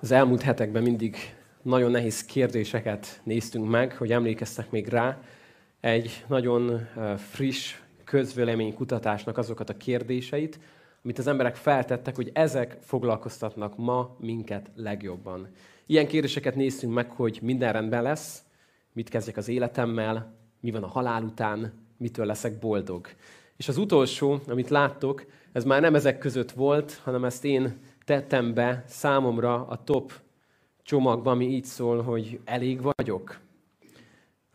Az elmúlt hetekben mindig nagyon nehéz kérdéseket néztünk meg, hogy emlékeztek még rá. Egy nagyon friss közvélemény kutatásnak azokat a kérdéseit, amit az emberek feltettek, hogy ezek foglalkoztatnak ma minket legjobban. Ilyen kérdéseket néztünk meg, hogy minden rendben lesz, mit kezdjek az életemmel, mi van a halál után, mitől leszek boldog. És az utolsó, amit láttok, ez már nem ezek között volt, hanem ezt én tettem be számomra a top csomagba, ami így szól, hogy elég vagyok.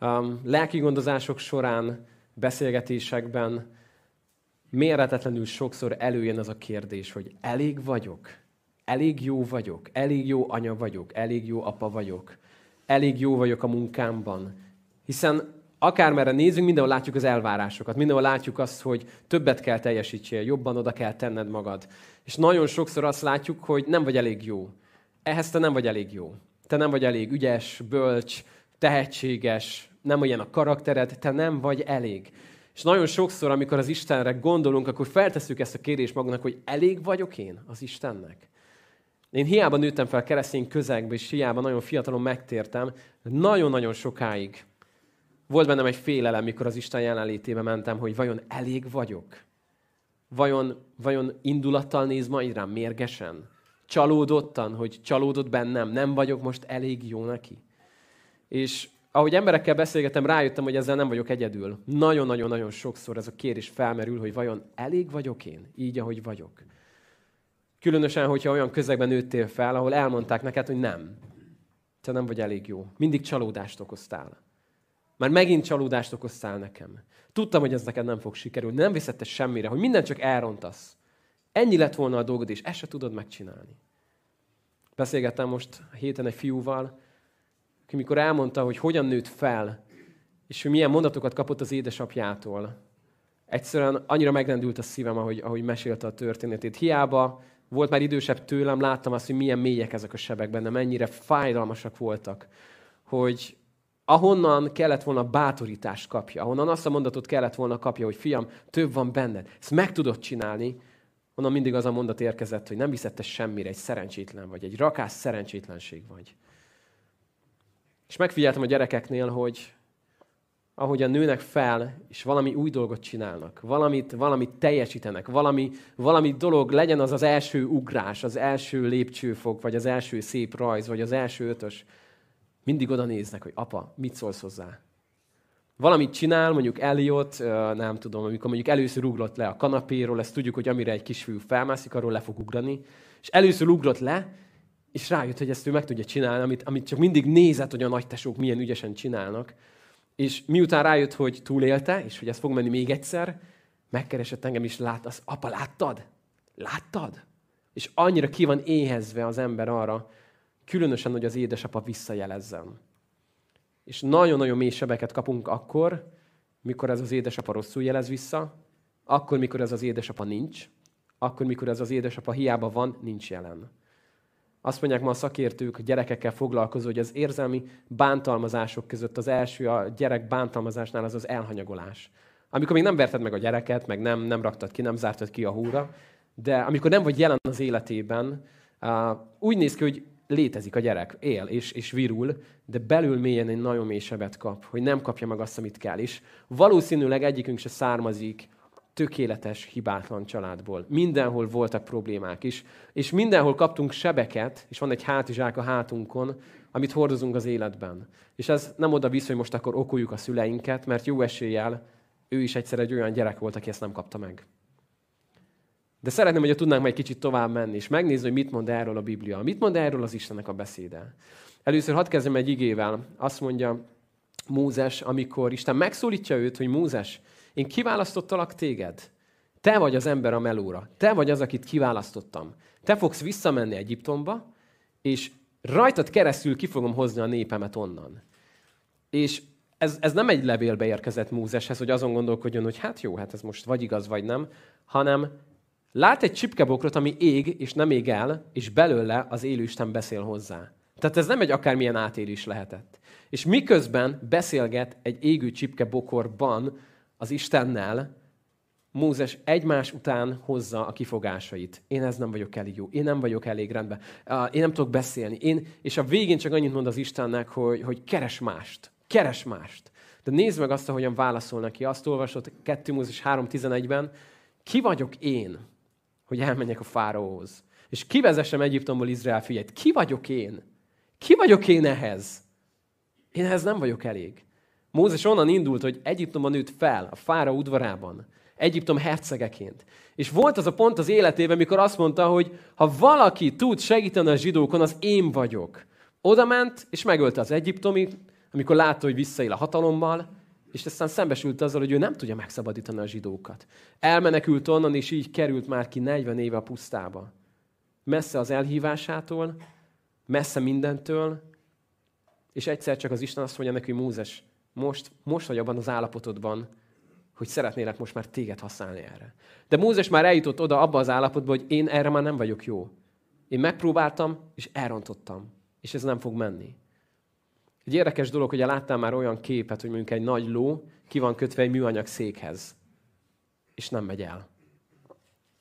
Um, lelki gondozások során, beszélgetésekben méretetlenül sokszor előjön az a kérdés, hogy elég vagyok, elég jó vagyok, elég jó anya vagyok, elég jó apa vagyok, elég jó vagyok a munkámban. Hiszen akármerre nézünk, mindenhol látjuk az elvárásokat, mindenhol látjuk azt, hogy többet kell teljesítsél, jobban oda kell tenned magad. És nagyon sokszor azt látjuk, hogy nem vagy elég jó. Ehhez te nem vagy elég jó. Te nem vagy elég ügyes, bölcs, tehetséges, nem olyan a karaktered, te nem vagy elég. És nagyon sokszor, amikor az Istenre gondolunk, akkor feltesszük ezt a kérdést magunknak, hogy elég vagyok én az Istennek? Én hiába nőttem fel keresztény közegbe, és hiába nagyon fiatalon megtértem, nagyon-nagyon sokáig volt bennem egy félelem, mikor az Isten jelenlétébe mentem, hogy vajon elég vagyok? Vajon, vajon indulattal néz majd rám mérgesen? Csalódottan, hogy csalódott bennem, nem vagyok most elég jó neki? És ahogy emberekkel beszélgetem, rájöttem, hogy ezzel nem vagyok egyedül. Nagyon-nagyon-nagyon sokszor ez a kérdés felmerül, hogy vajon elég vagyok én, így, ahogy vagyok. Különösen, hogyha olyan közegben nőttél fel, ahol elmondták neked, hogy nem. Te nem vagy elég jó. Mindig csalódást okoztál. Már megint csalódást okoztál nekem. Tudtam, hogy ez neked nem fog sikerülni. Nem viszette semmire, hogy minden csak elrontasz. Ennyi lett volna a dolgod, és ezt se tudod megcsinálni. Beszélgettem most a héten egy fiúval, aki mikor elmondta, hogy hogyan nőtt fel, és hogy milyen mondatokat kapott az édesapjától. Egyszerűen annyira megrendült a szívem, ahogy, ahogy mesélte a történetét. Hiába volt már idősebb tőlem, láttam azt, hogy milyen mélyek ezek a sebek benne, mennyire fájdalmasak voltak, hogy ahonnan kellett volna bátorítást kapja, ahonnan azt a mondatot kellett volna kapja, hogy fiam, több van benned, ezt meg tudod csinálni, onnan mindig az a mondat érkezett, hogy nem viszette semmire, egy szerencsétlen vagy, egy rakás szerencsétlenség vagy. És megfigyeltem a gyerekeknél, hogy ahogyan nőnek fel, és valami új dolgot csinálnak, valamit, valamit teljesítenek, valami, valami dolog legyen az az első ugrás, az első lépcsőfok, vagy az első szép rajz, vagy az első ötös, mindig oda néznek, hogy apa, mit szólsz hozzá? Valamit csinál, mondjuk Elliot, nem tudom, amikor mondjuk először ugrott le a kanapéról, ezt tudjuk, hogy amire egy kisfiú felmászik, arról le fog ugrani, és először ugrott le, és rájött, hogy ezt ő meg tudja csinálni, amit, amit csak mindig nézett, hogy a nagytesók milyen ügyesen csinálnak. És miután rájött, hogy túlélte, és hogy ez fog menni még egyszer, megkeresett engem is, lát, az, apa, láttad? Láttad? És annyira ki van éhezve az ember arra, Különösen, hogy az édesapa visszajelezzen. És nagyon-nagyon mély sebeket kapunk akkor, mikor ez az édesapa rosszul jelez vissza, akkor, mikor ez az édesapa nincs, akkor, mikor ez az édesapa hiába van, nincs jelen. Azt mondják ma a szakértők, gyerekekkel foglalkozó, hogy az érzelmi bántalmazások között az első a gyerek bántalmazásnál az az elhanyagolás. Amikor még nem verted meg a gyereket, meg nem, nem raktad ki, nem zártad ki a húra, de amikor nem vagy jelen az életében, úgy néz ki, hogy létezik a gyerek, él és, és virul, de belül mélyen egy nagyon mély sebet kap, hogy nem kapja meg azt, amit kell. És valószínűleg egyikünk se származik tökéletes, hibátlan családból. Mindenhol voltak problémák is, és mindenhol kaptunk sebeket, és van egy hátizsák a hátunkon, amit hordozunk az életben. És ez nem oda visz, hogy most akkor okoljuk a szüleinket, mert jó eséllyel ő is egyszer egy olyan gyerek volt, aki ezt nem kapta meg. De szeretném, hogy tudnánk majd kicsit tovább menni, és megnézni, hogy mit mond erről a Biblia. Mit mond erről az Istennek a beszéde. Először hadd kezdjem egy igével. Azt mondja Mózes, amikor Isten megszólítja őt, hogy Mózes, én kiválasztottalak téged. Te vagy az ember a melóra. Te vagy az, akit kiválasztottam. Te fogsz visszamenni Egyiptomba, és rajtad keresztül ki fogom hozni a népemet onnan. És ez, ez nem egy levélbe érkezett Mózeshez, hogy azon gondolkodjon, hogy hát jó, hát ez most vagy igaz, vagy nem, hanem Lát egy csipkebokrot, ami ég, és nem ég el, és belőle az élő Isten beszél hozzá. Tehát ez nem egy akármilyen átélés lehetett. És miközben beszélget egy égő csipkebokorban az Istennel, Mózes egymás után hozza a kifogásait. Én ez nem vagyok elég jó, én nem vagyok elég rendben, én nem tudok beszélni. Én, és a végén csak annyit mond az Istennek, hogy, hogy keres mást, keres mást. De nézd meg azt, ahogyan válaszol neki. Azt olvasott 2 Mózes 3.11-ben, ki vagyok én, hogy elmenjek a fáraóhoz, és kivezessem Egyiptomból Izrael fiait. Ki vagyok én? Ki vagyok én ehhez? Én ehhez nem vagyok elég. Mózes onnan indult, hogy Egyiptomban nőtt fel, a fára udvarában. Egyiptom hercegeként. És volt az a pont az életében, mikor azt mondta, hogy ha valaki tud segíteni a zsidókon, az én vagyok. Oda ment, és megölte az egyiptomi, amikor látta, hogy visszaél a hatalommal, és aztán szembesült azzal, hogy ő nem tudja megszabadítani a zsidókat. Elmenekült onnan, és így került már ki 40 éve a pusztába. Messze az elhívásától, messze mindentől, és egyszer csak az Isten azt mondja neki, Mózes, most, most vagy abban az állapotodban, hogy szeretnélek most már téged használni erre. De Mózes már eljutott oda abba az állapotba, hogy én erre már nem vagyok jó. Én megpróbáltam, és elrontottam. És ez nem fog menni. Egy érdekes dolog, hogy láttam már olyan képet, hogy mondjuk egy nagy ló ki van kötve egy műanyag székhez, és nem megy el.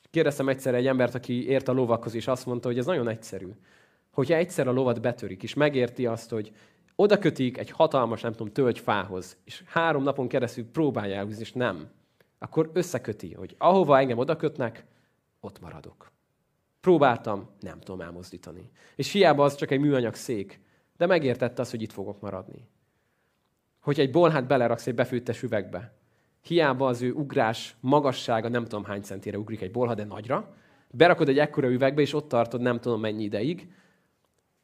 Kérdeztem egyszer egy embert, aki ért a lovakhoz, és azt mondta, hogy ez nagyon egyszerű. Hogyha egyszer a lovat betörik, és megérti azt, hogy oda kötik egy hatalmas, nem tudom, tölgyfához, és három napon keresztül próbálja elhúzni, és nem, akkor összeköti, hogy ahova engem oda kötnek, ott maradok. Próbáltam, nem tudom elmozdítani. És hiába az csak egy műanyag szék, de megértette azt, hogy itt fogok maradni. Hogy egy bolhát beleraksz egy befűttes üvegbe, hiába az ő ugrás magassága nem tudom hány centire ugrik egy bolha, de nagyra, berakod egy ekkora üvegbe, és ott tartod nem tudom mennyi ideig,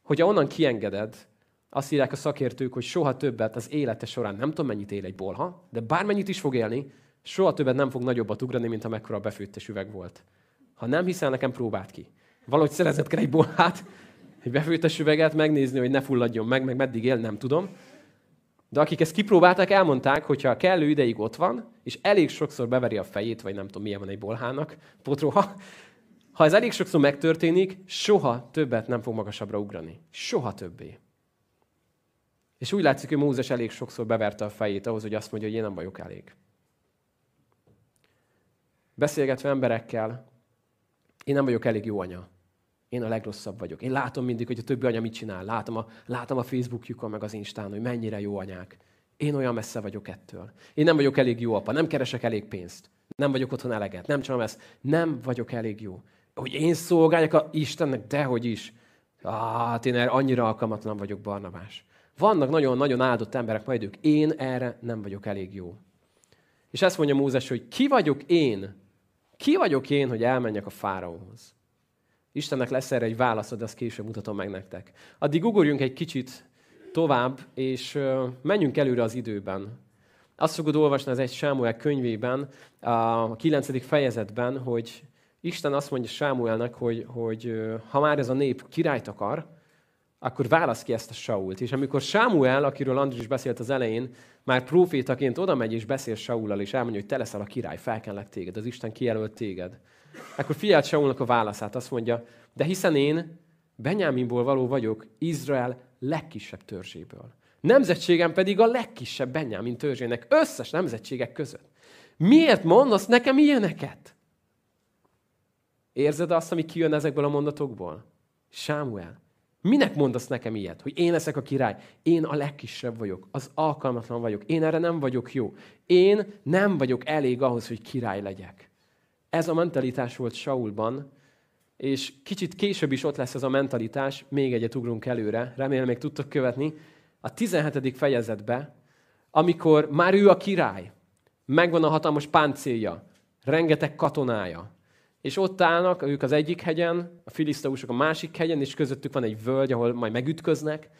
hogyha onnan kiengeded, azt írják a szakértők, hogy soha többet az élete során, nem tudom mennyit él egy bolha, de bármennyit is fog élni, soha többet nem fog nagyobbat ugrani, mint amekkora a befőttes üveg volt. Ha nem hiszel, nekem próbált ki. Valahogy szerezett kell egy bolhát, egy befőttes üveget, megnézni, hogy ne fulladjon meg, meg meddig él, nem tudom. De akik ezt kipróbálták, elmondták, hogy ha kellő ideig ott van, és elég sokszor beveri a fejét, vagy nem tudom, milyen van egy bolhának, potroha, ha ez elég sokszor megtörténik, soha többet nem fog magasabbra ugrani. Soha többé. És úgy látszik, hogy Mózes elég sokszor beverte a fejét ahhoz, hogy azt mondja, hogy én nem vagyok elég. Beszélgetve emberekkel, én nem vagyok elég jó anya. Én a legrosszabb vagyok. Én látom mindig, hogy a többi anya mit csinál. Látom a, látom a Facebookjukon, meg az Instán, hogy mennyire jó anyák. Én olyan messze vagyok ettől. Én nem vagyok elég jó apa, nem keresek elég pénzt. Nem vagyok otthon eleget, nem csinálom ezt. Nem vagyok elég jó. Hogy én szolgáljak a Istennek, dehogy is. Ah, hát én erre annyira alkalmatlan vagyok, Barnabás. Vannak nagyon-nagyon áldott emberek, majd ők, én erre nem vagyok elég jó. És ezt mondja Mózes, hogy ki vagyok én? Ki vagyok én, hogy elmenjek a fáraóhoz? Istennek lesz erre egy válasz, de azt később mutatom meg nektek. Addig ugorjunk egy kicsit tovább, és menjünk előre az időben. Azt fogod olvasni az egy Sámuel könyvében, a 9. fejezetben, hogy Isten azt mondja Sámuelnek, hogy, hogy ha már ez a nép királyt akar, akkor válasz ki ezt a Sault. És amikor Sámuel, akiről Andris beszélt az elején, már profétaként oda megy és beszél Saulal, és elmondja, hogy te leszel a király, felkenlek téged, az Isten kijelölt téged. Akkor figyelt Saulnak a válaszát, azt mondja, de hiszen én Benyáminból való vagyok, Izrael legkisebb törzséből. Nemzetségem pedig a legkisebb Benyámin törzsének összes nemzetségek között. Miért mondasz nekem ilyeneket? Érzed azt, ami kijön ezekből a mondatokból? Sámuel, Minek mondasz nekem ilyet, hogy én leszek a király? Én a legkisebb vagyok, az alkalmatlan vagyok, én erre nem vagyok jó. Én nem vagyok elég ahhoz, hogy király legyek. Ez a mentalitás volt Saulban, és kicsit később is ott lesz ez a mentalitás, még egyet ugrunk előre, remélem még tudtok követni, a 17. fejezetbe, amikor már ő a király, megvan a hatalmas páncélja, rengeteg katonája, és ott állnak, ők az egyik hegyen, a filiszteusok a másik hegyen, és közöttük van egy völgy, ahol majd megütköznek,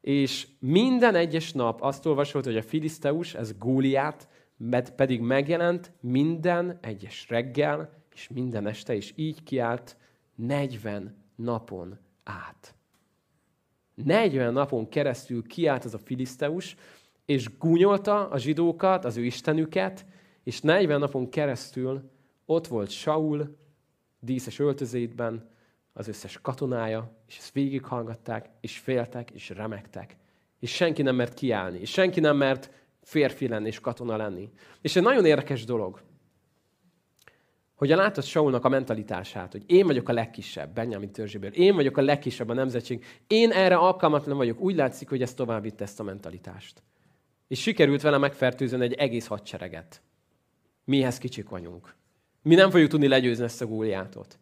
és minden egyes nap azt olvasott, hogy a filiszteus, ez Góliát, pedig megjelent minden egyes reggel, és minden este, és így kiállt 40 napon át. 40 napon keresztül kiállt az a filiszteus, és gúnyolta a zsidókat, az ő istenüket, és 40 napon keresztül ott volt Saul, díszes öltözétben, az összes katonája, és ezt végighallgatták, és féltek, és remektek. És senki nem mert kiállni, és senki nem mert férfi lenni és katona lenni. És egy nagyon érdekes dolog. hogy a látod Saulnak a mentalitását, hogy én vagyok a legkisebb, Benjamin törzséből, én vagyok a legkisebb a nemzetség, én erre alkalmatlan vagyok. Úgy látszik, hogy ez tovább vitte ezt a mentalitást. És sikerült vele megfertőzni egy egész hadsereget. Mihez kicsik vagyunk. Mi nem fogjuk tudni legyőzni ezt a góliátot.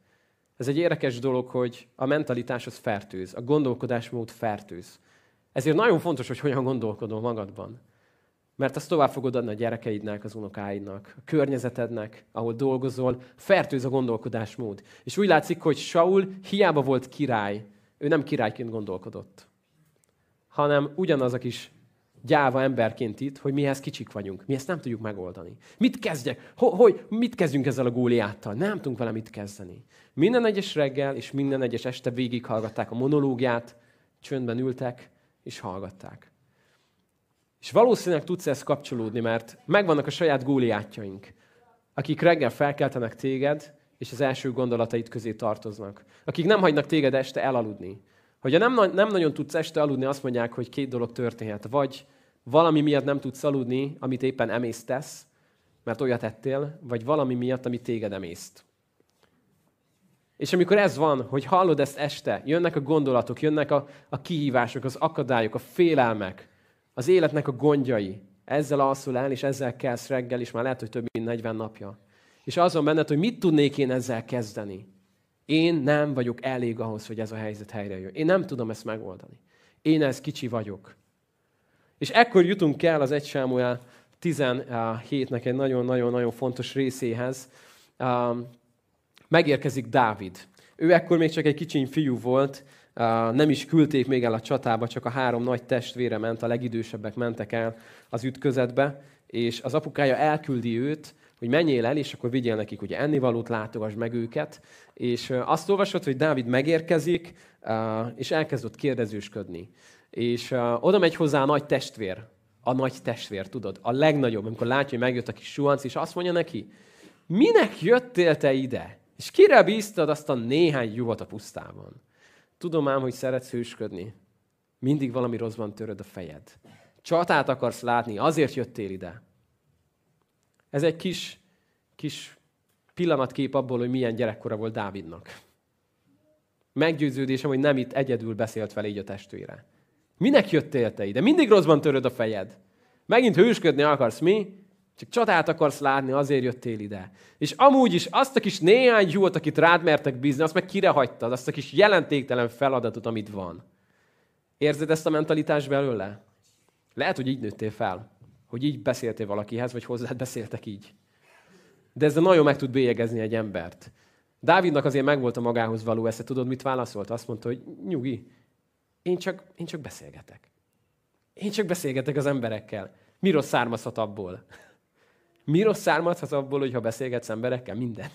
Ez egy érdekes dolog, hogy a mentalitás az fertőz, a gondolkodásmód fertőz. Ezért nagyon fontos, hogy hogyan gondolkodol magadban. Mert azt tovább fogod adni a gyerekeidnek, az unokáidnak, a környezetednek, ahol dolgozol. Fertőz a gondolkodásmód. És úgy látszik, hogy Saul hiába volt király, ő nem királyként gondolkodott, hanem ugyanaz a kis gyáva emberként itt, hogy mihez kicsik vagyunk. Mi ezt nem tudjuk megoldani. Mit kezdjek? Hogy, mit kezdjünk ezzel a góliáttal? Nem tudunk vele mit kezdeni. Minden egyes reggel és minden egyes este végighallgatták a monológiát, csöndben ültek és hallgatták. És valószínűleg tudsz ezt kapcsolódni, mert megvannak a saját góliátjaink, akik reggel felkeltenek téged, és az első gondolataid közé tartoznak. Akik nem hagynak téged este elaludni. Hogyha nem, nem nagyon tudsz este aludni, azt mondják, hogy két dolog történhet. Vagy valami miatt nem tudsz aludni, amit éppen emésztesz, mert olyat ettél, vagy valami miatt, ami téged emészt. És amikor ez van, hogy hallod ezt este, jönnek a gondolatok, jönnek a, a kihívások, az akadályok, a félelmek, az életnek a gondjai, ezzel alszol el, és ezzel kelsz reggel, és már lehet, hogy több mint 40 napja. És azon benned, hogy mit tudnék én ezzel kezdeni. Én nem vagyok elég ahhoz, hogy ez a helyzet helyre jön. Én nem tudom ezt megoldani. Én ez kicsi vagyok. És ekkor jutunk el az 1 Sámuel 17-nek egy nagyon-nagyon-nagyon fontos részéhez. Megérkezik Dávid. Ő ekkor még csak egy kicsiny fiú volt, nem is küldték még el a csatába, csak a három nagy testvére ment, a legidősebbek mentek el az ütközetbe, és az apukája elküldi őt, hogy menjél el, és akkor vigyél nekik ugye ennivalót, látogass meg őket. És azt olvasott, hogy Dávid megérkezik, és elkezdett kérdezősködni. És oda megy hozzá a nagy testvér, a nagy testvér, tudod, a legnagyobb, amikor látja, hogy megjött a kis suhanc, és azt mondja neki, minek jöttél te ide? És kire bíztad azt a néhány juvat a pusztában? Tudom ám, hogy szeretsz hősködni. Mindig valami rosszban töröd a fejed. Csatát akarsz látni, azért jöttél ide. Ez egy kis, kis pillanatkép abból, hogy milyen gyerekkora volt Dávidnak. Meggyőződésem, hogy nem itt egyedül beszélt vele így a testvére. Minek jöttél te ide? Mindig rosszban töröd a fejed. Megint hősködni akarsz, mi? Csak csatát akarsz látni, azért jöttél ide. És amúgy is azt a kis néhány jót, akit rád mertek bízni, azt meg kire hagytad, azt a kis jelentéktelen feladatot, amit van. Érzed ezt a mentalitást belőle? Lehet, hogy így nőttél fel, hogy így beszéltél valakihez, vagy hozzád beszéltek így. De ezzel nagyon meg tud bélyegezni egy embert. Dávidnak azért megvolt a magához való esze. Tudod, mit válaszolt? Azt mondta, hogy nyugi, én csak, én csak beszélgetek. Én csak beszélgetek az emberekkel. Mi rossz származhat abból? Mi rossz származhat abból, hogyha beszélgetsz emberekkel? Minden.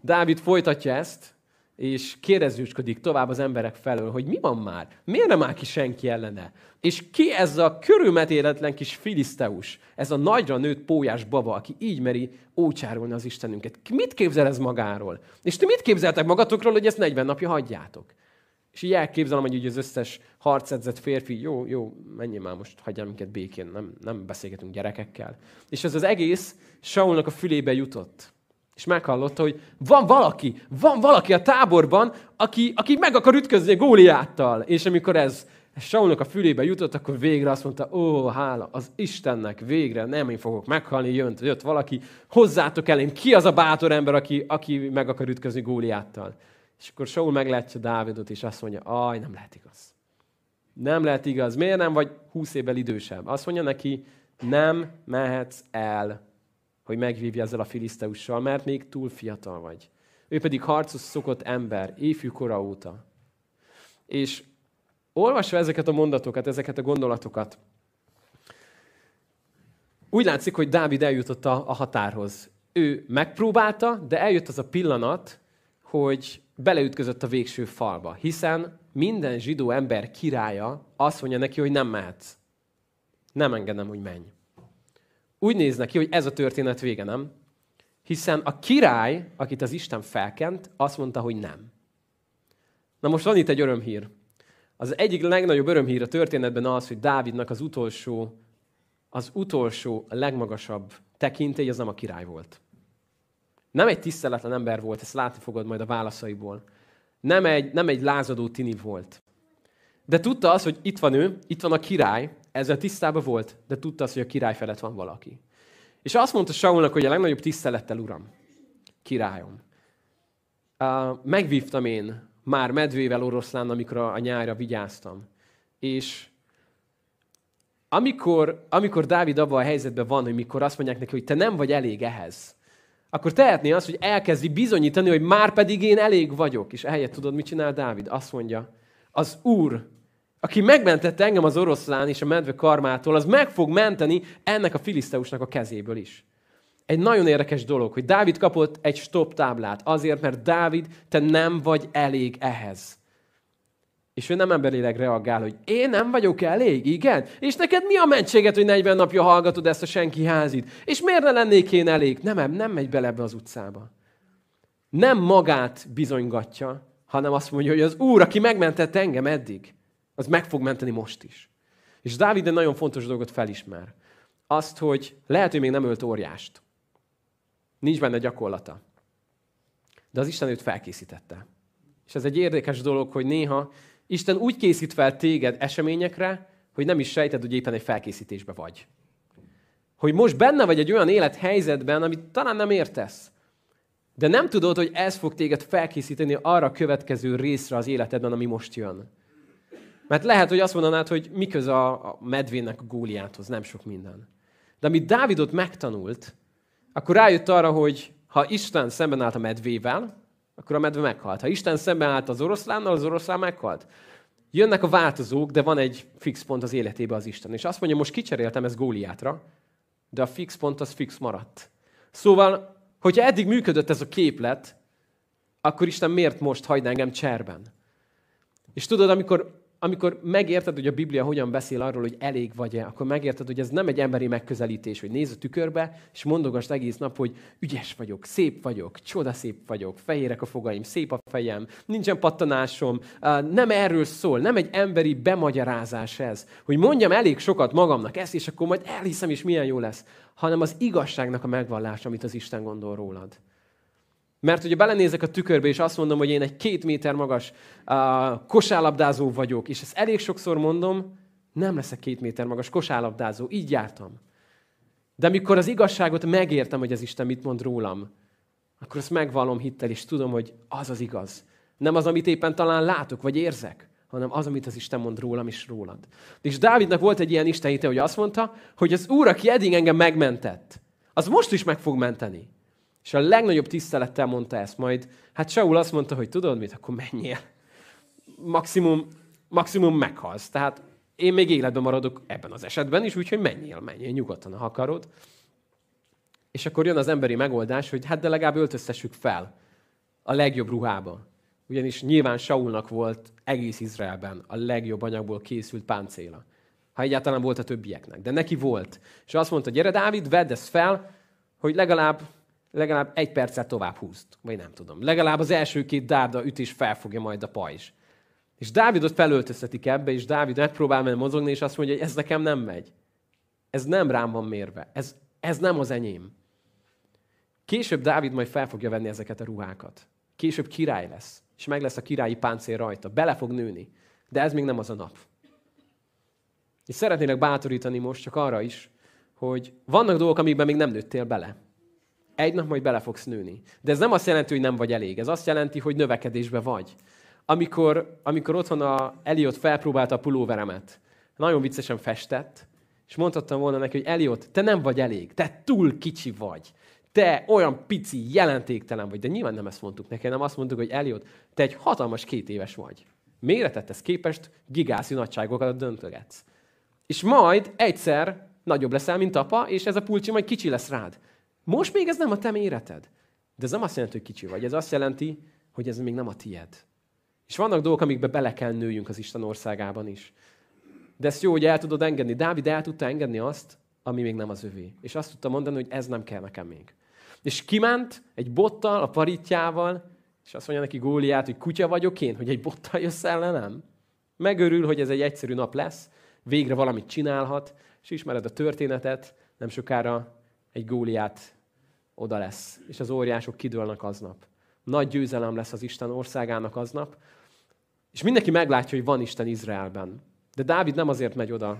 Dávid folytatja ezt, és kérdezősködik tovább az emberek felől, hogy mi van már? Miért nem áll ki senki ellene? És ki ez a körülmetéletlen kis filiszteus, ez a nagyra nőtt pólyás baba, aki így meri ócsárolni az Istenünket? Mit képzel ez magáról? És ti mit képzeltek magatokról, hogy ezt 40 napja hagyjátok? És így elképzelem, hogy az összes harcedzett férfi, jó, jó, menjél már most, hagyjál minket békén, nem, nem beszélgetünk gyerekekkel. És ez az egész Saulnak a fülébe jutott. És meghallotta, hogy van valaki, van valaki a táborban, aki, aki meg akar ütközni Góliáttal. És amikor ez Saulnak a fülébe jutott, akkor végre azt mondta, ó, hála az Istennek, végre nem én fogok meghalni, jött, jött valaki, hozzátok elém, ki az a bátor ember, aki, aki meg akar ütközni Góliáttal. És akkor Saul meglátja Dávidot, és azt mondja, aj, nem lehet igaz. Nem lehet igaz. Miért nem vagy húsz évvel idősebb? Azt mondja neki, nem mehetsz el, hogy megvívja ezzel a filiszteussal, mert még túl fiatal vagy. Ő pedig harcos szokott ember, ifjú kora óta. És olvasva ezeket a mondatokat, ezeket a gondolatokat, úgy látszik, hogy Dávid eljutott a, a határhoz. Ő megpróbálta, de eljött az a pillanat, hogy beleütközött a végső falba, hiszen minden zsidó ember királya azt mondja neki, hogy nem mehetsz. Nem engedem, hogy menj. Úgy néz neki, hogy ez a történet vége, nem? Hiszen a király, akit az Isten felkent, azt mondta, hogy nem. Na most van itt egy örömhír. Az egyik legnagyobb örömhír a történetben az, hogy Dávidnak az utolsó, az utolsó legmagasabb tekintély az nem a király volt. Nem egy tiszteletlen ember volt, ezt látni fogod majd a válaszaiból. Nem egy, nem egy lázadó tini volt. De tudta az, hogy itt van ő, itt van a király, ezzel tisztában volt, de tudta az, hogy a király felett van valaki. És azt mondta Saulnak, hogy a legnagyobb tisztelettel, uram, királyom. Uh, megvívtam én már medvével oroszlán, amikor a nyára vigyáztam. És amikor, amikor Dávid abban a helyzetben van, hogy mikor azt mondják neki, hogy te nem vagy elég ehhez, akkor tehetné azt, hogy elkezdi bizonyítani, hogy már pedig én elég vagyok. És ehelyett tudod, mit csinál Dávid? Azt mondja, az Úr, aki megmentette engem az oroszlán és a medve karmától, az meg fog menteni ennek a filiszteusnak a kezéből is. Egy nagyon érdekes dolog, hogy Dávid kapott egy stop táblát, azért, mert Dávid, te nem vagy elég ehhez. És ő nem emberileg reagál, hogy én nem vagyok elég, igen? És neked mi a mentséget, hogy 40 napja hallgatod ezt a senki házit? És miért ne lennék én elég? Nem, nem megy bele ebbe az utcába. Nem magát bizonygatja, hanem azt mondja, hogy az Úr, aki megmentett engem eddig, az meg fog menteni most is. És Dávid egy nagyon fontos dolgot felismer. Azt, hogy lehet, hogy még nem ölt óriást. Nincs benne gyakorlata. De az Isten őt felkészítette. És ez egy érdekes dolog, hogy néha Isten úgy készít fel téged eseményekre, hogy nem is sejted, hogy éppen egy felkészítésbe vagy. Hogy most benne vagy egy olyan élethelyzetben, amit talán nem értesz. De nem tudod, hogy ez fog téged felkészíteni arra a következő részre az életedben, ami most jön. Mert lehet, hogy azt mondanád, hogy mi a medvének a góliáthoz, nem sok minden. De amit Dávidot megtanult, akkor rájött arra, hogy ha Isten szemben állt a medvével, akkor a medve meghalt. Ha Isten szemben állt az oroszlánnal, az oroszlán meghalt. Jönnek a változók, de van egy fix pont az életébe az Isten. És azt mondja, most kicseréltem ezt Góliátra, de a fix pont az fix maradt. Szóval, hogyha eddig működött ez a képlet, akkor Isten miért most hagy engem cserben? És tudod, amikor amikor megérted, hogy a Biblia hogyan beszél arról, hogy elég vagy-e, akkor megérted, hogy ez nem egy emberi megközelítés, hogy nézz a tükörbe, és mondogasd egész nap, hogy ügyes vagyok, szép vagyok, csodaszép vagyok, fehérek a fogaim, szép a fejem, nincsen pattanásom. Nem erről szól, nem egy emberi bemagyarázás ez, hogy mondjam elég sokat magamnak ezt, és akkor majd elhiszem, és milyen jó lesz, hanem az igazságnak a megvallása, amit az Isten gondol rólad. Mert hogyha belenézek a tükörbe, és azt mondom, hogy én egy két méter magas uh, kosárlabdázó vagyok, és ezt elég sokszor mondom, nem leszek két méter magas kosárlabdázó. Így jártam. De amikor az igazságot megértem, hogy az Isten mit mond rólam, akkor ezt megvallom hittel, és tudom, hogy az az igaz. Nem az, amit éppen talán látok, vagy érzek, hanem az, amit az Isten mond rólam és rólad. És Dávidnak volt egy ilyen Isten hite, hogy azt mondta, hogy az Úr, aki eddig engem megmentett, az most is meg fog menteni. És a legnagyobb tisztelettel mondta ezt. Majd, hát Saul azt mondta, hogy tudod mit, akkor menjél. Maximum, maximum meghalsz. Tehát én még életben maradok ebben az esetben is, úgyhogy menjél, menjél nyugodtan, ha akarod. És akkor jön az emberi megoldás, hogy hát de legalább öltöztessük fel a legjobb ruhába. Ugyanis nyilván Saulnak volt egész Izraelben a legjobb anyagból készült páncéla. Ha egyáltalán volt a többieknek. De neki volt. És azt mondta, gyere Dávid, vedd ezt fel, hogy legalább legalább egy percet tovább húzt. Vagy nem tudom. Legalább az első két dárda ütés felfogja majd a pajzs. És Dávidot felöltöztetik ebbe, és Dávid megpróbál menni mozogni, és azt mondja, hogy ez nekem nem megy. Ez nem rám van mérve. Ez, ez nem az enyém. Később Dávid majd fel fogja venni ezeket a ruhákat. Később király lesz, és meg lesz a királyi páncél rajta. Bele fog nőni. De ez még nem az a nap. És szeretnélek bátorítani most csak arra is, hogy vannak dolgok, amikben még nem nőttél bele egy nap majd bele fogsz nőni. De ez nem azt jelenti, hogy nem vagy elég. Ez azt jelenti, hogy növekedésbe vagy. Amikor, amikor otthon a Eliot felpróbálta a pulóveremet, nagyon viccesen festett, és mondhattam volna neki, hogy Eliot, te nem vagy elég, te túl kicsi vagy. Te olyan pici, jelentéktelen vagy. De nyilván nem ezt mondtuk neki, nem azt mondtuk, hogy Eliot, te egy hatalmas két éves vagy. Méretethez képest gigászi nagyságokat döntögetsz. És majd egyszer nagyobb leszel, mint apa, és ez a pulcsi majd kicsi lesz rád. Most még ez nem a te méreted. De ez nem azt jelenti, hogy kicsi vagy. Ez azt jelenti, hogy ez még nem a tied. És vannak dolgok, amikbe bele kell nőjünk az Isten országában is. De ezt jó, hogy el tudod engedni. Dávid el tudta engedni azt, ami még nem az övé. És azt tudta mondani, hogy ez nem kell nekem még. És kiment egy bottal, a paritjával, és azt mondja neki Góliát, hogy kutya vagyok én, hogy egy bottal jössz ellenem. Megörül, hogy ez egy egyszerű nap lesz, végre valamit csinálhat, és ismered a történetet, nem sokára egy Góliát oda lesz, és az óriások kidőlnek aznap. Nagy győzelem lesz az Isten országának aznap, és mindenki meglátja, hogy van Isten Izraelben. De Dávid nem azért megy oda,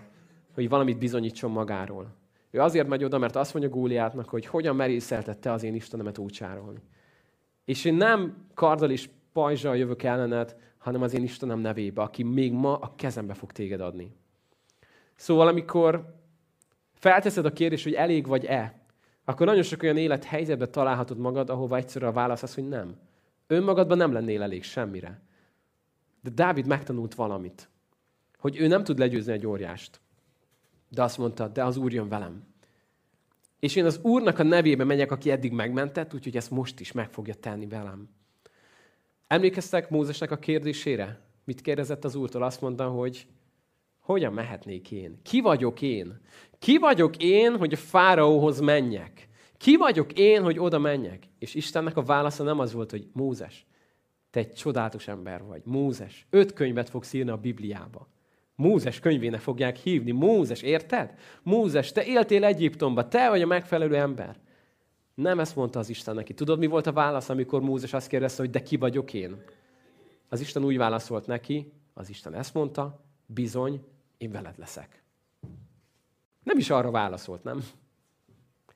hogy valamit bizonyítson magáról. Ő azért megy oda, mert azt mondja Góliátnak, hogy hogyan merészelted te az én Istenemet úcsárolni. És én nem karddal és pajzsal jövök ellened, hanem az én Istenem nevébe, aki még ma a kezembe fog téged adni. Szóval, amikor felteszed a kérdést, hogy elég vagy-e, akkor nagyon sok olyan élethelyzetbe találhatod magad, ahova egyszerűen a válasz az, hogy nem. Önmagadban nem lennél elég semmire. De Dávid megtanult valamit, hogy ő nem tud legyőzni egy óriást. De azt mondta, de az Úr jön velem. És én az Úrnak a nevébe megyek, aki eddig megmentett, úgyhogy ezt most is meg fogja tenni velem. Emlékeztek Mózesnek a kérdésére? Mit kérdezett az Úrtól? Azt mondta, hogy hogyan mehetnék én? Ki vagyok én? Ki vagyok én, hogy a fáraóhoz menjek? Ki vagyok én, hogy oda menjek? És Istennek a válasza nem az volt, hogy Mózes, te egy csodálatos ember vagy. Mózes, öt könyvet fogsz írni a Bibliába. Mózes könyvének fogják hívni. Mózes, érted? Mózes, te éltél Egyiptomba, te vagy a megfelelő ember. Nem ezt mondta az Isten neki. Tudod, mi volt a válasz, amikor Mózes azt kérdezte, hogy de ki vagyok én? Az Isten úgy válaszolt neki, az Isten ezt mondta, bizony, én veled leszek. Nem is arra válaszolt, nem?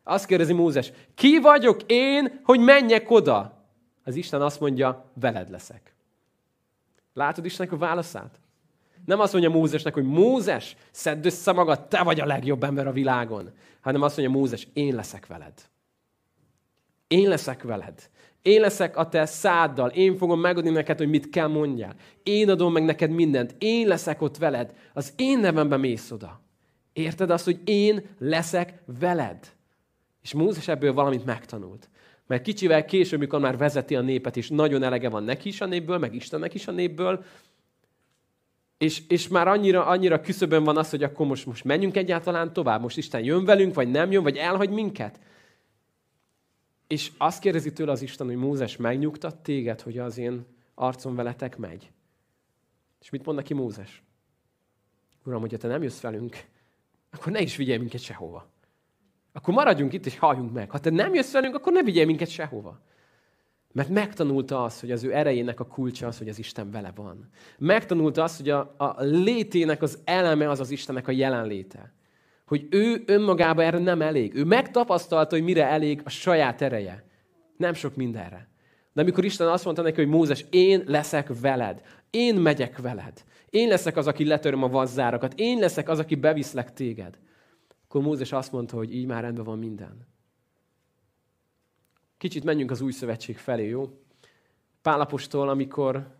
Azt kérdezi Mózes, ki vagyok én, hogy menjek oda? Az Isten azt mondja, veled leszek. Látod Istennek a válaszát? Nem azt mondja Mózesnek, hogy Mózes, szedd össze magad, te vagy a legjobb ember a világon. Hanem azt mondja Mózes, én leszek veled. Én leszek veled. Én leszek a te száddal. Én fogom megadni neked, hogy mit kell mondjál. Én adom meg neked mindent. Én leszek ott veled. Az én nevemben mész oda. Érted azt, hogy én leszek veled? És Mózes ebből valamit megtanult. Mert kicsivel később, mikor már vezeti a népet, és nagyon elege van neki is a népből, meg Istennek is a népből, és, és már annyira, annyira küszöbön van az, hogy akkor most, most menjünk egyáltalán tovább, most Isten jön velünk, vagy nem jön, vagy elhagy minket. És azt kérdezi tőle az Isten, hogy Mózes megnyugtat téged, hogy az én arcom veletek megy. És mit mond neki Mózes? Uram, hogyha te nem jössz velünk, akkor ne is vigyél minket sehova. Akkor maradjunk itt, és halljunk meg. Ha te nem jössz velünk, akkor ne vigyél minket sehova. Mert megtanulta azt, hogy az ő erejének a kulcsa az, hogy az Isten vele van. Megtanulta azt, hogy a, a létének az eleme az az Istennek a jelenléte. Hogy ő önmagában erre nem elég. Ő megtapasztalta, hogy mire elég a saját ereje. Nem sok mindenre. De amikor Isten azt mondta neki, hogy Mózes, én leszek veled, én megyek veled, én leszek az, aki letöröm a vazzárakat, én leszek az, aki beviszlek téged, akkor Mózes azt mondta, hogy így már rendben van minden. Kicsit menjünk az új szövetség felé, jó? Pálapostól, amikor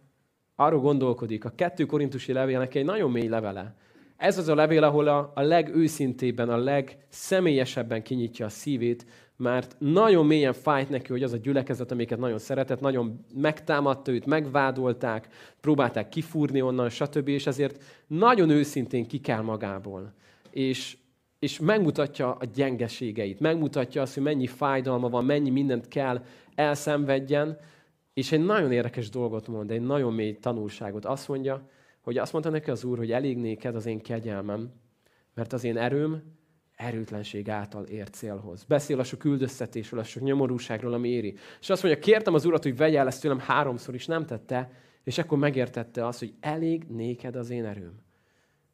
arról gondolkodik, a kettő korintusi levélnek egy nagyon mély levele. Ez az a levél, ahol a, a legőszintébben, a legszemélyesebben kinyitja a szívét, mert nagyon mélyen fájt neki, hogy az a gyülekezet, amiket nagyon szeretett, nagyon megtámadta őt, megvádolták, próbálták kifúrni onnan, stb. És ezért nagyon őszintén ki kell magából. És és megmutatja a gyengeségeit, megmutatja azt, hogy mennyi fájdalma van, mennyi mindent kell elszenvedjen, és egy nagyon érdekes dolgot mond, egy nagyon mély tanulságot. Azt mondja, hogy azt mondta neki az Úr, hogy elég néked az én kegyelmem, mert az én erőm erőtlenség által ér célhoz. Beszél a sok üldöztetésről, a sok nyomorúságról, ami éri. És azt mondja, kértem az Urat, hogy vegye el ezt tőlem háromszor, is nem tette, és akkor megértette azt, hogy elég néked az én erőm,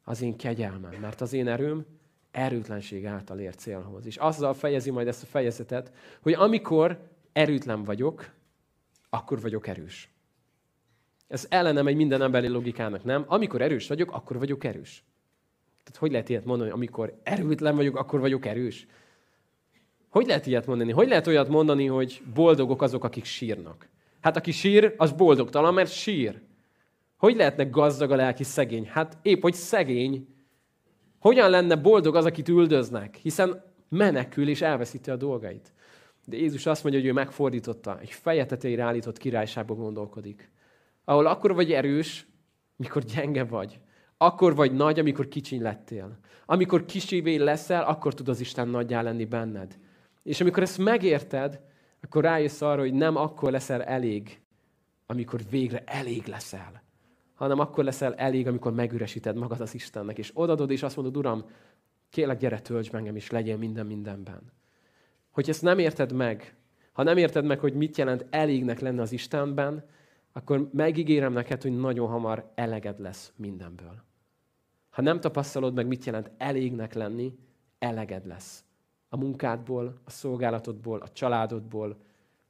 az én kegyelmem, mert az én erőm erőtlenség által ér célhoz. És azzal fejezi majd ezt a fejezetet, hogy amikor erőtlen vagyok, akkor vagyok erős. Ez ellenem egy minden emberi logikának, nem? Amikor erős vagyok, akkor vagyok erős. Tehát hogy lehet ilyet mondani, amikor erőtlen vagyok, akkor vagyok erős? Hogy lehet ilyet mondani? Hogy lehet olyat mondani, hogy boldogok azok, akik sírnak? Hát aki sír, az boldogtalan, mert sír. Hogy lehetne gazdag a lelki szegény? Hát épp, hogy szegény, hogyan lenne boldog az, akit üldöznek? Hiszen menekül és elveszíti a dolgait. De Jézus azt mondja, hogy ő megfordította, egy feje tetejére állított királyságban gondolkodik. Ahol akkor vagy erős, mikor gyenge vagy. Akkor vagy nagy, amikor kicsiny lettél. Amikor kicsivé leszel, akkor tud az Isten nagyjá lenni benned. És amikor ezt megérted, akkor rájössz arra, hogy nem akkor leszel elég, amikor végre elég leszel hanem akkor leszel elég, amikor megüresíted magad az Istennek, és odadod, és azt mondod, Uram, kérlek, gyere, tölts engem, és legyél minden mindenben. hogy ezt nem érted meg, ha nem érted meg, hogy mit jelent elégnek lenne az Istenben, akkor megígérem neked, hogy nagyon hamar eleged lesz mindenből. Ha nem tapasztalod meg, mit jelent elégnek lenni, eleged lesz. A munkádból, a szolgálatodból, a családodból,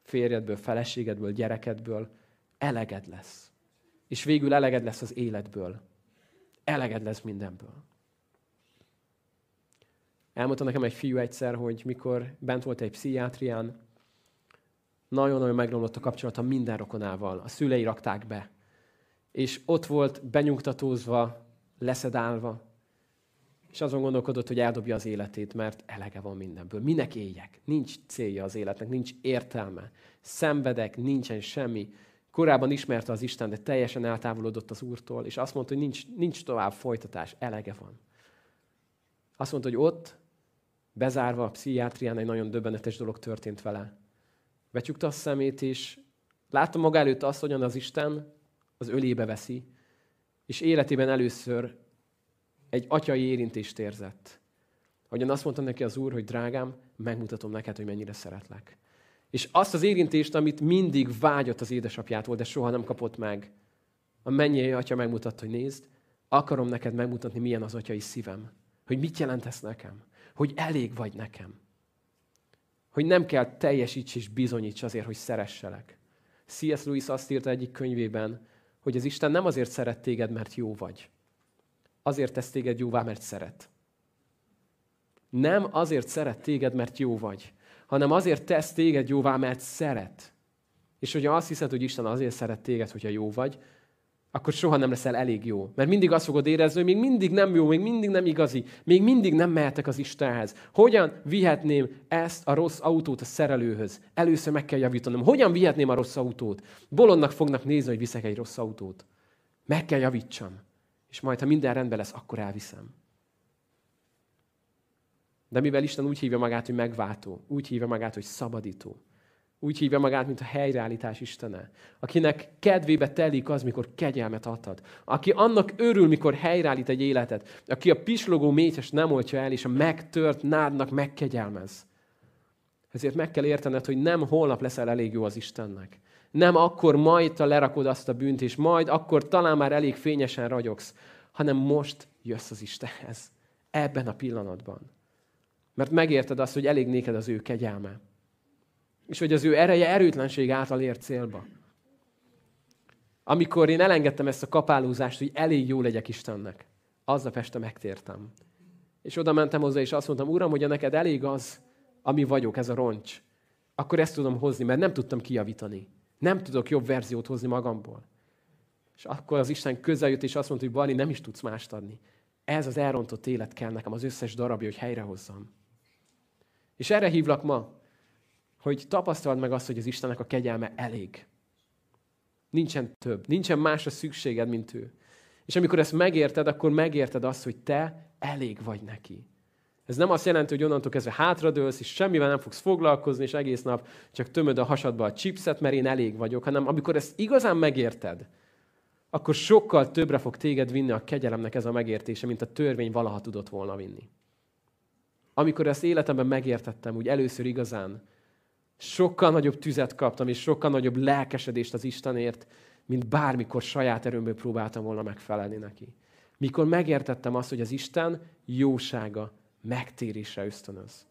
férjedből, feleségedből, gyerekedből eleged lesz. És végül eleged lesz az életből. Eleged lesz mindenből. Elmondta nekem egy fiú egyszer, hogy mikor bent volt egy pszichiátrián, nagyon-nagyon megromlott a kapcsolata minden rokonával. A szülei rakták be. És ott volt benyugtatózva, leszedálva, és azon gondolkodott, hogy eldobja az életét, mert elege van mindenből. Minek éljek? Nincs célja az életnek, nincs értelme. Szenvedek, nincsen semmi. Korábban ismerte az Isten, de teljesen eltávolodott az Úrtól, és azt mondta, hogy nincs, nincs tovább folytatás, elege van. Azt mondta, hogy ott, bezárva a pszichiátrián egy nagyon döbbenetes dolog történt vele. Becsukta a szemét, és látta maga előtt azt, hogyan az Isten az ölébe veszi, és életében először egy atyai érintést érzett. Ahogyan azt mondta neki az Úr, hogy drágám, megmutatom neked, hogy mennyire szeretlek. És azt az érintést, amit mindig vágyott az édesapjától, de soha nem kapott meg, a mennyei atya megmutatta, hogy nézd, akarom neked megmutatni, milyen az atyai szívem. Hogy mit jelent ez nekem. Hogy elég vagy nekem. Hogy nem kell teljesíts és bizonyíts azért, hogy szeresselek. C.S. Lewis azt írta egyik könyvében, hogy az Isten nem azért szeret téged, mert jó vagy. Azért tesz téged jóvá, mert szeret. Nem azért szeret téged, mert jó vagy, hanem azért tesz téged jóvá, mert szeret. És hogyha azt hiszed, hogy Isten azért szeret téged, hogyha jó vagy, akkor soha nem leszel elég jó. Mert mindig azt fogod érezni, hogy még mindig nem jó, még mindig nem igazi, még mindig nem mehetek az Istenhez. Hogyan vihetném ezt a rossz autót a szerelőhöz? Először meg kell javítanom. Hogyan vihetném a rossz autót? Bolondnak fognak nézni, hogy viszek egy rossz autót. Meg kell javítsam. És majd, ha minden rendben lesz, akkor elviszem. De mivel Isten úgy hívja magát, hogy megváltó, úgy hívja magát, hogy szabadító, úgy hívja magát, mint a helyreállítás Istene. Akinek kedvébe telik az, mikor kegyelmet adhat. Aki annak örül, mikor helyreállít egy életet. Aki a pislogó mécses nem oltja el, és a megtört nádnak megkegyelmez. Ezért meg kell értened, hogy nem holnap leszel elég jó az Istennek. Nem akkor majd te lerakod azt a bűnt, és majd akkor talán már elég fényesen ragyogsz, hanem most jössz az Istenhez. Ebben a pillanatban. Mert megérted azt, hogy elég néked az ő kegyelme és hogy az ő ereje erőtlenség által ért célba. Amikor én elengedtem ezt a kapálózást, hogy elég jó legyek Istennek, aznap este megtértem. És oda mentem hozzá, és azt mondtam, Uram, hogy neked elég az, ami vagyok, ez a roncs, akkor ezt tudom hozni, mert nem tudtam kijavítani. Nem tudok jobb verziót hozni magamból. És akkor az Isten közeljött, és azt mondta, hogy Bali, nem is tudsz mást adni. Ez az elrontott élet kell nekem, az összes darabja, hogy helyrehozzam. És erre hívlak ma, hogy tapasztald meg azt, hogy az Istennek a kegyelme elég. Nincsen több, nincsen másra szükséged, mint ő. És amikor ezt megérted, akkor megérted azt, hogy te elég vagy neki. Ez nem azt jelenti, hogy onnantól kezdve hátradőlsz, és semmivel nem fogsz foglalkozni, és egész nap csak tömöd a hasadba a chipset, mert én elég vagyok, hanem amikor ezt igazán megérted, akkor sokkal többre fog téged vinni a kegyelemnek ez a megértése, mint a törvény valaha tudott volna vinni. Amikor ezt életemben megértettem, úgy először igazán, sokkal nagyobb tüzet kaptam, és sokkal nagyobb lelkesedést az Istenért, mint bármikor saját erőmből próbáltam volna megfelelni neki. Mikor megértettem azt, hogy az Isten jósága megtérésre ösztönöz.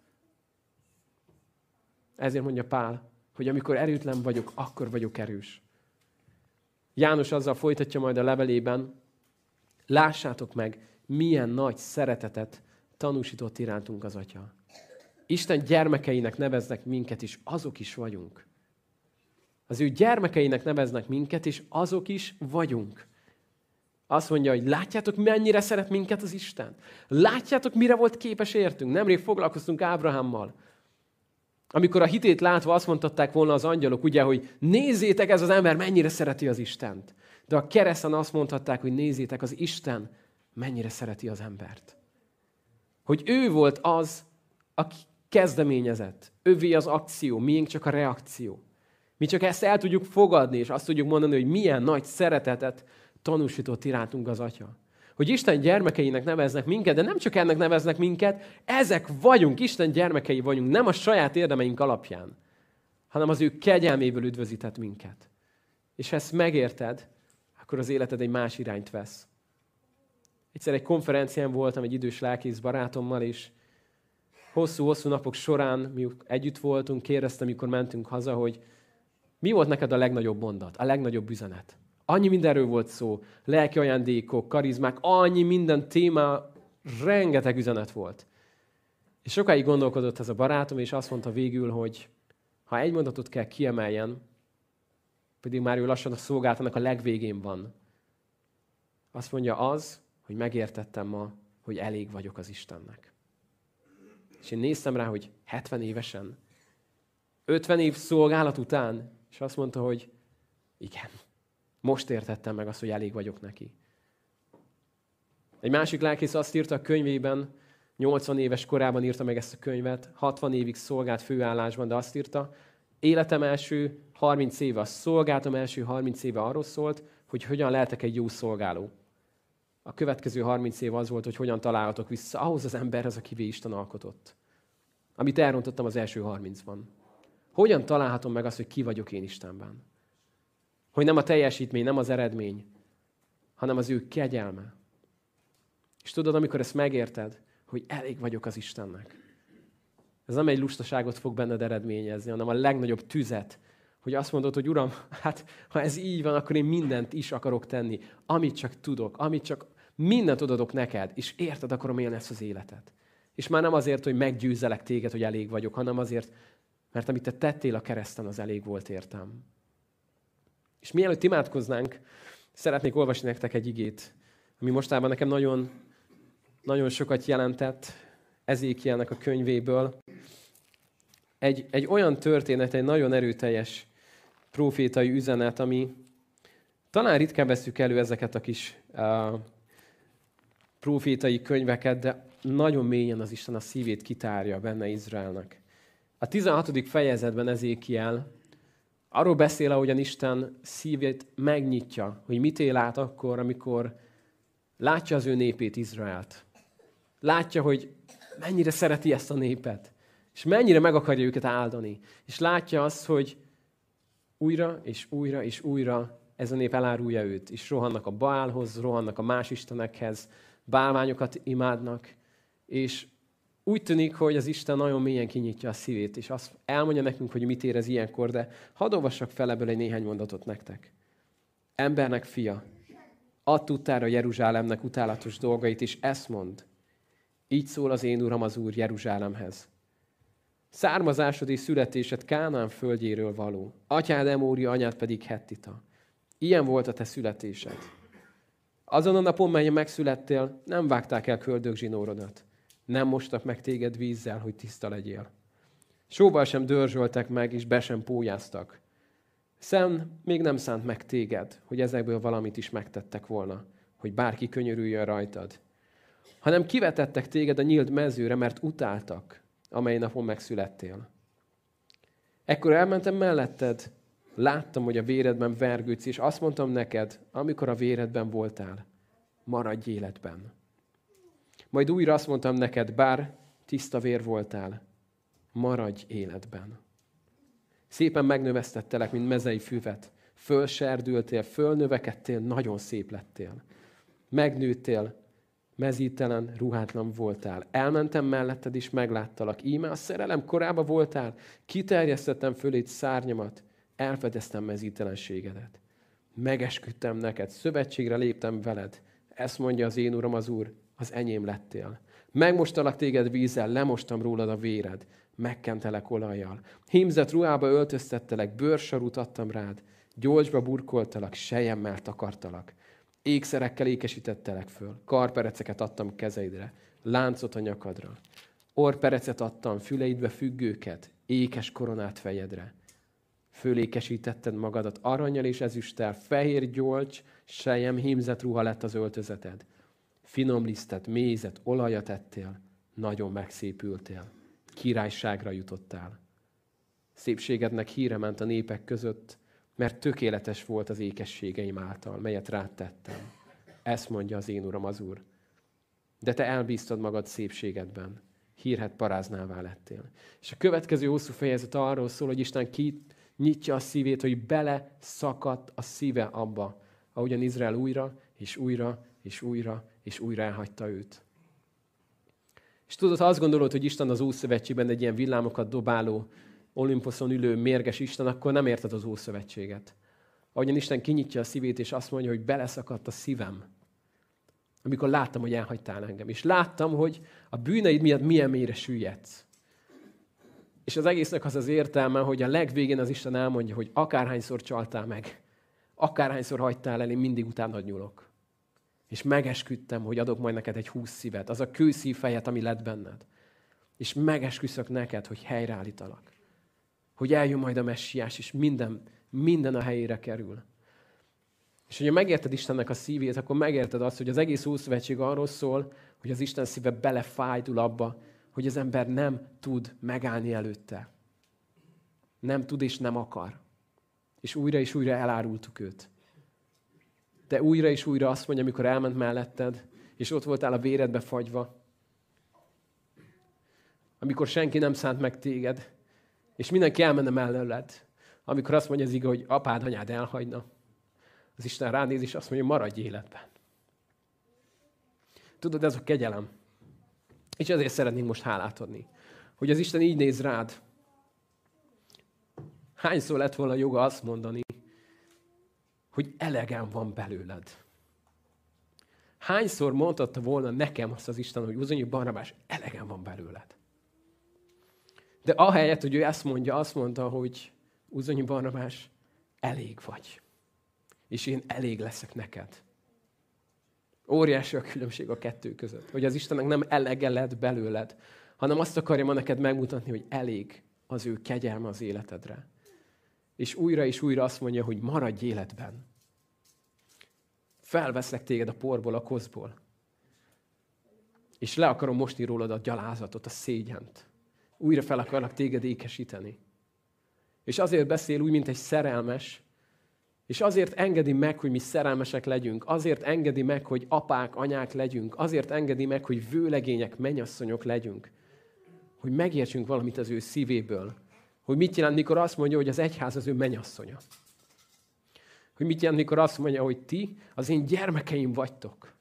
Ezért mondja Pál, hogy amikor erőtlen vagyok, akkor vagyok erős. János azzal folytatja majd a levelében, lássátok meg, milyen nagy szeretetet tanúsított irántunk az Atya. Isten gyermekeinek neveznek minket, és azok is vagyunk. Az ő gyermekeinek neveznek minket, és azok is vagyunk. Azt mondja, hogy látjátok, mennyire szeret minket az Isten? Látjátok, mire volt képes értünk? Nemrég foglalkoztunk Ábrahámmal. Amikor a hitét látva azt mondtatták volna az angyalok, ugye, hogy nézzétek, ez az ember mennyire szereti az Istent. De a kereszten azt mondhatták, hogy nézzétek, az Isten mennyire szereti az embert. Hogy ő volt az, aki kezdeményezett. Övé az akció, miénk csak a reakció. Mi csak ezt el tudjuk fogadni, és azt tudjuk mondani, hogy milyen nagy szeretetet tanúsított irántunk az Atya. hogy Isten gyermekeinek neveznek minket, de nem csak ennek neveznek minket, ezek vagyunk, Isten gyermekei vagyunk, nem a saját érdemeink alapján, hanem az ő kegyelméből üdvözített minket. És ha ezt megérted, akkor az életed egy más irányt vesz. Egyszer egy konferencián voltam egy idős lelkész barátommal, és hosszú-hosszú napok során, mi együtt voltunk, kérdeztem, mikor mentünk haza, hogy mi volt neked a legnagyobb mondat, a legnagyobb üzenet? Annyi mindenről volt szó, lelki ajándékok, karizmák, annyi minden téma, rengeteg üzenet volt. És sokáig gondolkodott ez a barátom, és azt mondta végül, hogy ha egy mondatot kell kiemeljen, pedig már ő lassan a szolgáltanak a legvégén van, azt mondja az, hogy megértettem ma, hogy elég vagyok az Istennek. És én néztem rá, hogy 70 évesen, 50 év szolgálat után, és azt mondta, hogy igen, most értettem meg azt, hogy elég vagyok neki. Egy másik lelkész azt írta a könyvében, 80 éves korában írta meg ezt a könyvet, 60 évig szolgált főállásban, de azt írta, életem első 30 éve, a szolgáltam első 30 éve arról szólt, hogy hogyan lehetek egy jó szolgáló. A következő 30 év az volt, hogy hogyan találhatok vissza ahhoz az emberhez, akivé Isten alkotott. Amit elrontottam az első 30-ban. Hogyan találhatom meg azt, hogy ki vagyok én Istenben? Hogy nem a teljesítmény, nem az eredmény, hanem az ő kegyelme. És tudod, amikor ezt megérted, hogy elég vagyok az Istennek. Ez nem egy lustaságot fog benned eredményezni, hanem a legnagyobb tüzet, hogy azt mondod, hogy Uram, hát ha ez így van, akkor én mindent is akarok tenni, amit csak tudok, amit csak mindent odadok neked, és érted akarom élni ezt az életet. És már nem azért, hogy meggyőzelek téged, hogy elég vagyok, hanem azért, mert amit te tettél a kereszten, az elég volt értem. És mielőtt imádkoznánk, szeretnék olvasni nektek egy igét, ami mostában nekem nagyon, nagyon sokat jelentett Ezékielnek a könyvéből. Egy, egy olyan történet, egy nagyon erőteljes profétai üzenet, ami talán ritkán veszük elő ezeket a kis uh, profétai könyveket, de nagyon mélyen az Isten a szívét kitárja benne Izraelnek. A 16. fejezetben Ezékiel arról beszél, ahogyan Isten szívét megnyitja, hogy mit él át akkor, amikor látja az ő népét, Izraelt. Látja, hogy mennyire szereti ezt a népet, és mennyire meg akarja őket áldani. És látja azt, hogy újra és újra és újra ez a nép elárulja őt, és rohannak a Baálhoz, rohannak a más istenekhez, bálványokat imádnak, és úgy tűnik, hogy az Isten nagyon mélyen kinyitja a szívét, és azt elmondja nekünk, hogy mit érez ilyenkor, de hadd olvassak fel ebből egy néhány mondatot nektek. Embernek fia, add tudtára Jeruzsálemnek utálatos dolgait, és ezt mond. Így szól az én uram az Úr Jeruzsálemhez. Származásod és születésed Kánán földjéről való. Atyád Emóri, anyád pedig Hettita. Ilyen volt a te születésed. Azon a napon, melyen megszülettél, nem vágták el köldög zsinórodat. Nem mostak meg téged vízzel, hogy tiszta legyél. Sóval sem dörzsöltek meg, és be sem pójáztak. Szem még nem szánt meg téged, hogy ezekből valamit is megtettek volna, hogy bárki könyörüljön rajtad. Hanem kivetettek téged a nyílt mezőre, mert utáltak, amely napon megszülettél. Ekkor elmentem melletted, láttam, hogy a véredben vergődsz, és azt mondtam neked, amikor a véredben voltál, maradj életben. Majd újra azt mondtam neked, bár tiszta vér voltál, maradj életben. Szépen megnövesztettelek, mint mezei füvet. Fölserdültél, fölnövekedtél, nagyon szép lettél. Megnőttél, mezítelen, ruhátlan voltál. Elmentem melletted is, megláttalak. Íme a szerelem korába voltál, kiterjesztettem fölét szárnyamat, elfedeztem mezítelenségedet. Megesküdtem neked, szövetségre léptem veled. Ezt mondja az én uram az úr, az enyém lettél. Megmostalak téged vízzel, lemostam rólad a véred, megkentelek olajjal. Hímzett ruhába öltöztettelek, bőrsarút adtam rád, gyolcsba burkoltalak, sejemmel takartalak. Ékszerekkel ékesítettelek föl, karpereceket adtam kezeidre, láncot a nyakadra. Orperecet adtam, füleidbe függőket, ékes koronát fejedre. Fölékesítetted magadat aranyjal és ezüsttel, fehér gyolcs, sejem, hímzett ruha lett az öltözeted finom lisztet, mézet, olajat ettél, nagyon megszépültél, királyságra jutottál. Szépségednek híre ment a népek között, mert tökéletes volt az ékességeim által, melyet rád tettem. Ezt mondja az én Uram, az Úr. De te elbíztad magad szépségedben. Hírhet paráznává lettél. És a következő hosszú fejezet arról szól, hogy Isten ki nyitja a szívét, hogy bele szakadt a szíve abba, ahogyan Izrael újra, és újra, és újra, és újra elhagyta őt. És tudod, ha azt gondolod, hogy Isten az Ószövetségben egy ilyen villámokat dobáló, Olimposzon ülő, mérges Isten, akkor nem érted az Ószövetséget. Ahogyan Isten kinyitja a szívét, és azt mondja, hogy beleszakadt a szívem. Amikor láttam, hogy elhagytál engem. És láttam, hogy a bűneid miatt milyen mélyre süllyedsz. És az egésznek az az értelme, hogy a legvégén az Isten elmondja, hogy akárhányszor csaltál meg, akárhányszor hagytál el, én mindig utánad nyúlok. És megesküdtem, hogy adok majd neked egy húsz szívet, az a kőszív fejet, ami lett benned. És megesküszök neked, hogy helyreállítalak. Hogy eljön majd a messiás, és minden, minden a helyére kerül. És hogyha megérted Istennek a szívét, akkor megérted azt, hogy az egész Ószövetség arról szól, hogy az Isten szíve belefájdul abba, hogy az ember nem tud megállni előtte. Nem tud és nem akar. És újra és újra elárultuk őt. De újra és újra azt mondja, amikor elment melletted, és ott voltál a véredbe fagyva, amikor senki nem szánt meg téged, és mindenki elmenne mellőled, amikor azt mondja az ige, hogy apád, anyád elhagyna, az Isten ránéz, és azt mondja, maradj életben. Tudod, ez a kegyelem. És ezért szeretnénk most hálát adni. Hogy az Isten így néz rád. Hányszor lett volna joga azt mondani, hogy elegem van belőled. Hányszor mondhatta volna nekem azt az Isten, hogy Uzonyi Barnabás, elegem van belőled. De ahelyett, hogy ő ezt mondja, azt mondta, hogy Uzonyi Barnabás, elég vagy. És én elég leszek neked. Óriási a különbség a kettő között. Hogy az Istennek nem elege lett belőled, hanem azt akarja ma neked megmutatni, hogy elég az ő kegyelme az életedre. És újra és újra azt mondja, hogy maradj életben. Felveszlek téged a porból, a kozból. És le akarom mosni rólad a gyalázatot, a szégyent. Újra fel akarlak téged ékesíteni. És azért beszél úgy, mint egy szerelmes, és azért engedi meg, hogy mi szerelmesek legyünk, azért engedi meg, hogy apák, anyák legyünk, azért engedi meg, hogy vőlegények, menyasszonyok legyünk, hogy megértsünk valamit az ő szívéből, hogy mit jelent, mikor azt mondja, hogy az egyház az ő menyasszonya. Hogy mit jelent, mikor azt mondja, hogy ti az én gyermekeim vagytok.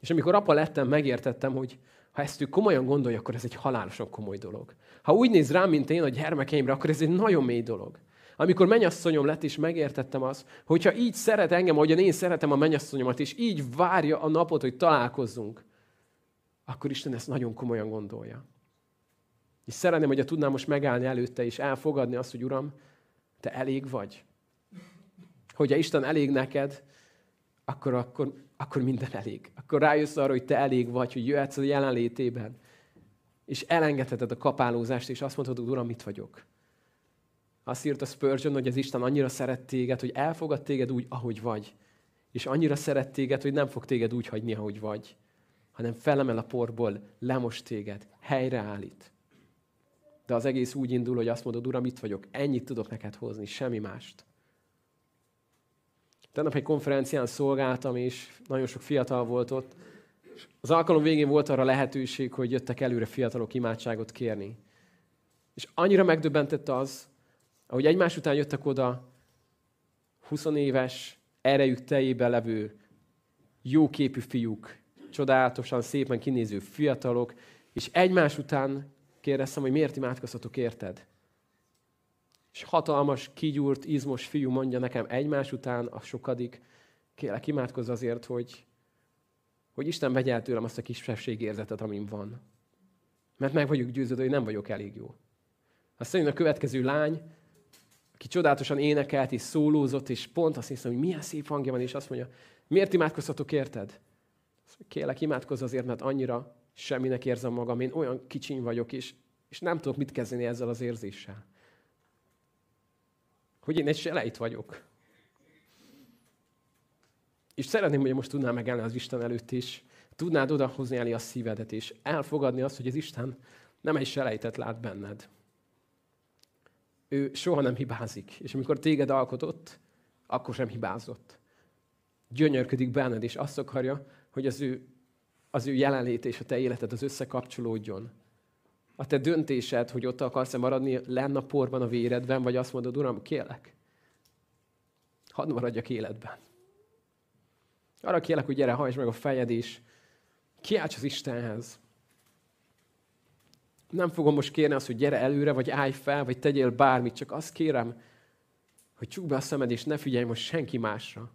És amikor apa lettem, megértettem, hogy ha ezt ő komolyan gondolja, akkor ez egy halálosan komoly dolog. Ha úgy néz rám, mint én a gyermekeimre, akkor ez egy nagyon mély dolog. Amikor mennyasszonyom lett, és megértettem azt, hogyha így szeret engem, ahogyan én szeretem a mennyasszonyomat, és így várja a napot, hogy találkozzunk, akkor Isten ezt nagyon komolyan gondolja. És szeretném, hogyha tudnám most megállni előtte, és elfogadni azt, hogy Uram, te elég vagy. Hogyha Isten elég neked, akkor, akkor, akkor minden elég. Akkor rájössz arra, hogy te elég vagy, hogy jöhetsz a jelenlétében, és elengedheted a kapálózást, és azt mondhatod, Uram, mit vagyok. Azt írta Spurgeon, hogy az Isten annyira szeret téged, hogy elfogad téged úgy, ahogy vagy. És annyira szeret téged, hogy nem fog téged úgy hagyni, ahogy vagy, hanem felemel a porból, lemos téged, helyreállít. De az egész úgy indul, hogy azt mondod, Uram, itt vagyok, ennyit tudok neked hozni, semmi mást. Tegnap egy konferencián szolgáltam, és nagyon sok fiatal volt ott. Az alkalom végén volt arra lehetőség, hogy jöttek előre fiatalok imádságot kérni. És annyira megdöbbentett az, ahogy egymás után jöttek oda 20 éves, erejük teljében levő, jóképű fiúk, csodálatosan, szépen kinéző fiatalok, és egymás után kérdeztem, hogy miért imádkozhatok érted? És hatalmas, kigyúrt, izmos fiú mondja nekem egymás után, a sokadik, kérlek, imádkozz azért, hogy, hogy Isten vegye el tőlem azt a kisebbségérzetet, amin van. Mert meg vagyok győződve, hogy nem vagyok elég jó. Aztán jön a következő lány, aki csodálatosan énekelt és szólózott, és pont azt hiszem, hogy milyen szép hangja van, és azt mondja, miért imádkozhatok érted? Kérlek, imádkozz azért, mert annyira semminek érzem magam, én olyan kicsiny vagyok, és, és nem tudok mit kezdeni ezzel az érzéssel. Hogy én egy selejt vagyok. És szeretném, hogy most tudnál megállni az Isten előtt is, tudnád odahozni elé a szívedet, és elfogadni azt, hogy az Isten nem egy selejtet lát benned, ő soha nem hibázik. És amikor téged alkotott, akkor sem hibázott. gyönyörködik benned, és azt akarja, hogy az ő, az ő jelenlét és a te életed az összekapcsolódjon. A te döntésed, hogy ott akarsz-e maradni lenne a porban, a véredben, vagy azt mondod, Uram, kérlek, hadd maradjak életben. Arra kérlek, hogy gyere, hajtsd meg a fejed, és kiálts az Istenhez. Nem fogom most kérni azt, hogy gyere előre, vagy állj fel, vagy tegyél bármit, csak azt kérem, hogy csukd be a szemed, és ne figyelj most senki másra.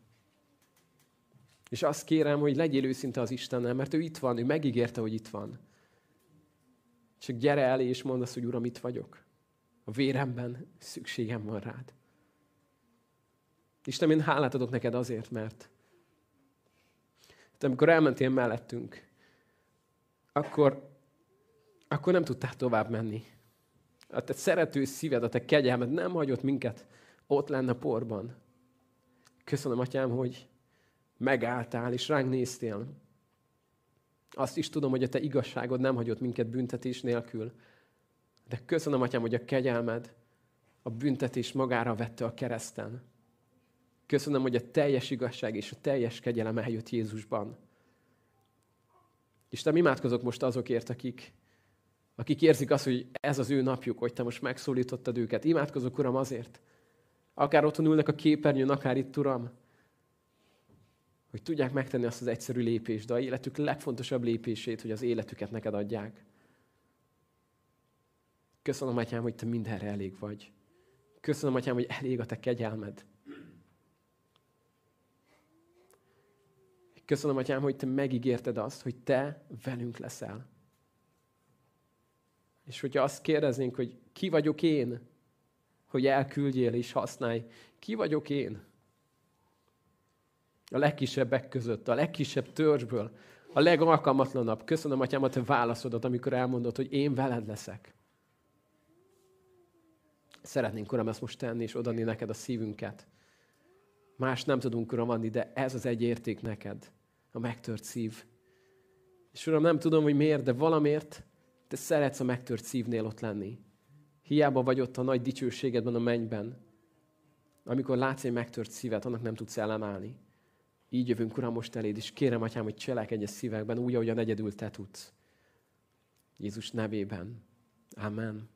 És azt kérem, hogy legyél őszinte az Istennel, mert ő itt van, ő megígérte, hogy itt van. Csak gyere elé, és mondd azt, hogy Uram, itt vagyok. A véremben szükségem van rád. Isten, én hálát adok neked azért, mert te amikor elmentél mellettünk, akkor, akkor nem tudtál tovább menni. A te szerető szíved, a te kegyelmed nem hagyott minket ott lenne a porban. Köszönöm, Atyám, hogy megálltál és ránk néztél. Azt is tudom, hogy a te igazságod nem hagyott minket büntetés nélkül. De köszönöm, Atyám, hogy a kegyelmed a büntetés magára vette a kereszten. Köszönöm, hogy a teljes igazság és a teljes kegyelem eljött Jézusban. Isten, imádkozok most azokért, akik, akik érzik azt, hogy ez az ő napjuk, hogy te most megszólítottad őket. Imádkozok, Uram, azért. Akár otthon ülnek a képernyőn, akár itt, Uram, hogy tudják megtenni azt az egyszerű lépést, de a életük legfontosabb lépését, hogy az életüket neked adják. Köszönöm, Atyám, hogy Te mindenre elég vagy. Köszönöm, Atyám, hogy elég a Te kegyelmed. Köszönöm, Atyám, hogy Te megígérted azt, hogy Te velünk leszel. És hogyha azt kérdeznénk, hogy ki vagyok én, hogy elküldjél és használj, ki vagyok én? A legkisebbek között, a legkisebb törzsből, a legalkalmatlanabb. Köszönöm, Atyám, a Te válaszodat, amikor elmondod, hogy én veled leszek. Szeretnénk, Uram, ezt most tenni, és odani neked a szívünket. Más nem tudunk, Uram, adni, de ez az egy érték neked, a megtört szív. És Uram, nem tudom, hogy miért, de valamiért te szeretsz a megtört szívnél ott lenni. Hiába vagy ott a nagy dicsőségedben a mennyben. Amikor látsz egy megtört szívet, annak nem tudsz ellenállni. Így jövünk, Uram, most eléd, és kérem, Atyám, hogy cselekedj a szívekben úgy, ahogy a negyedül te tudsz. Jézus nevében. Amen.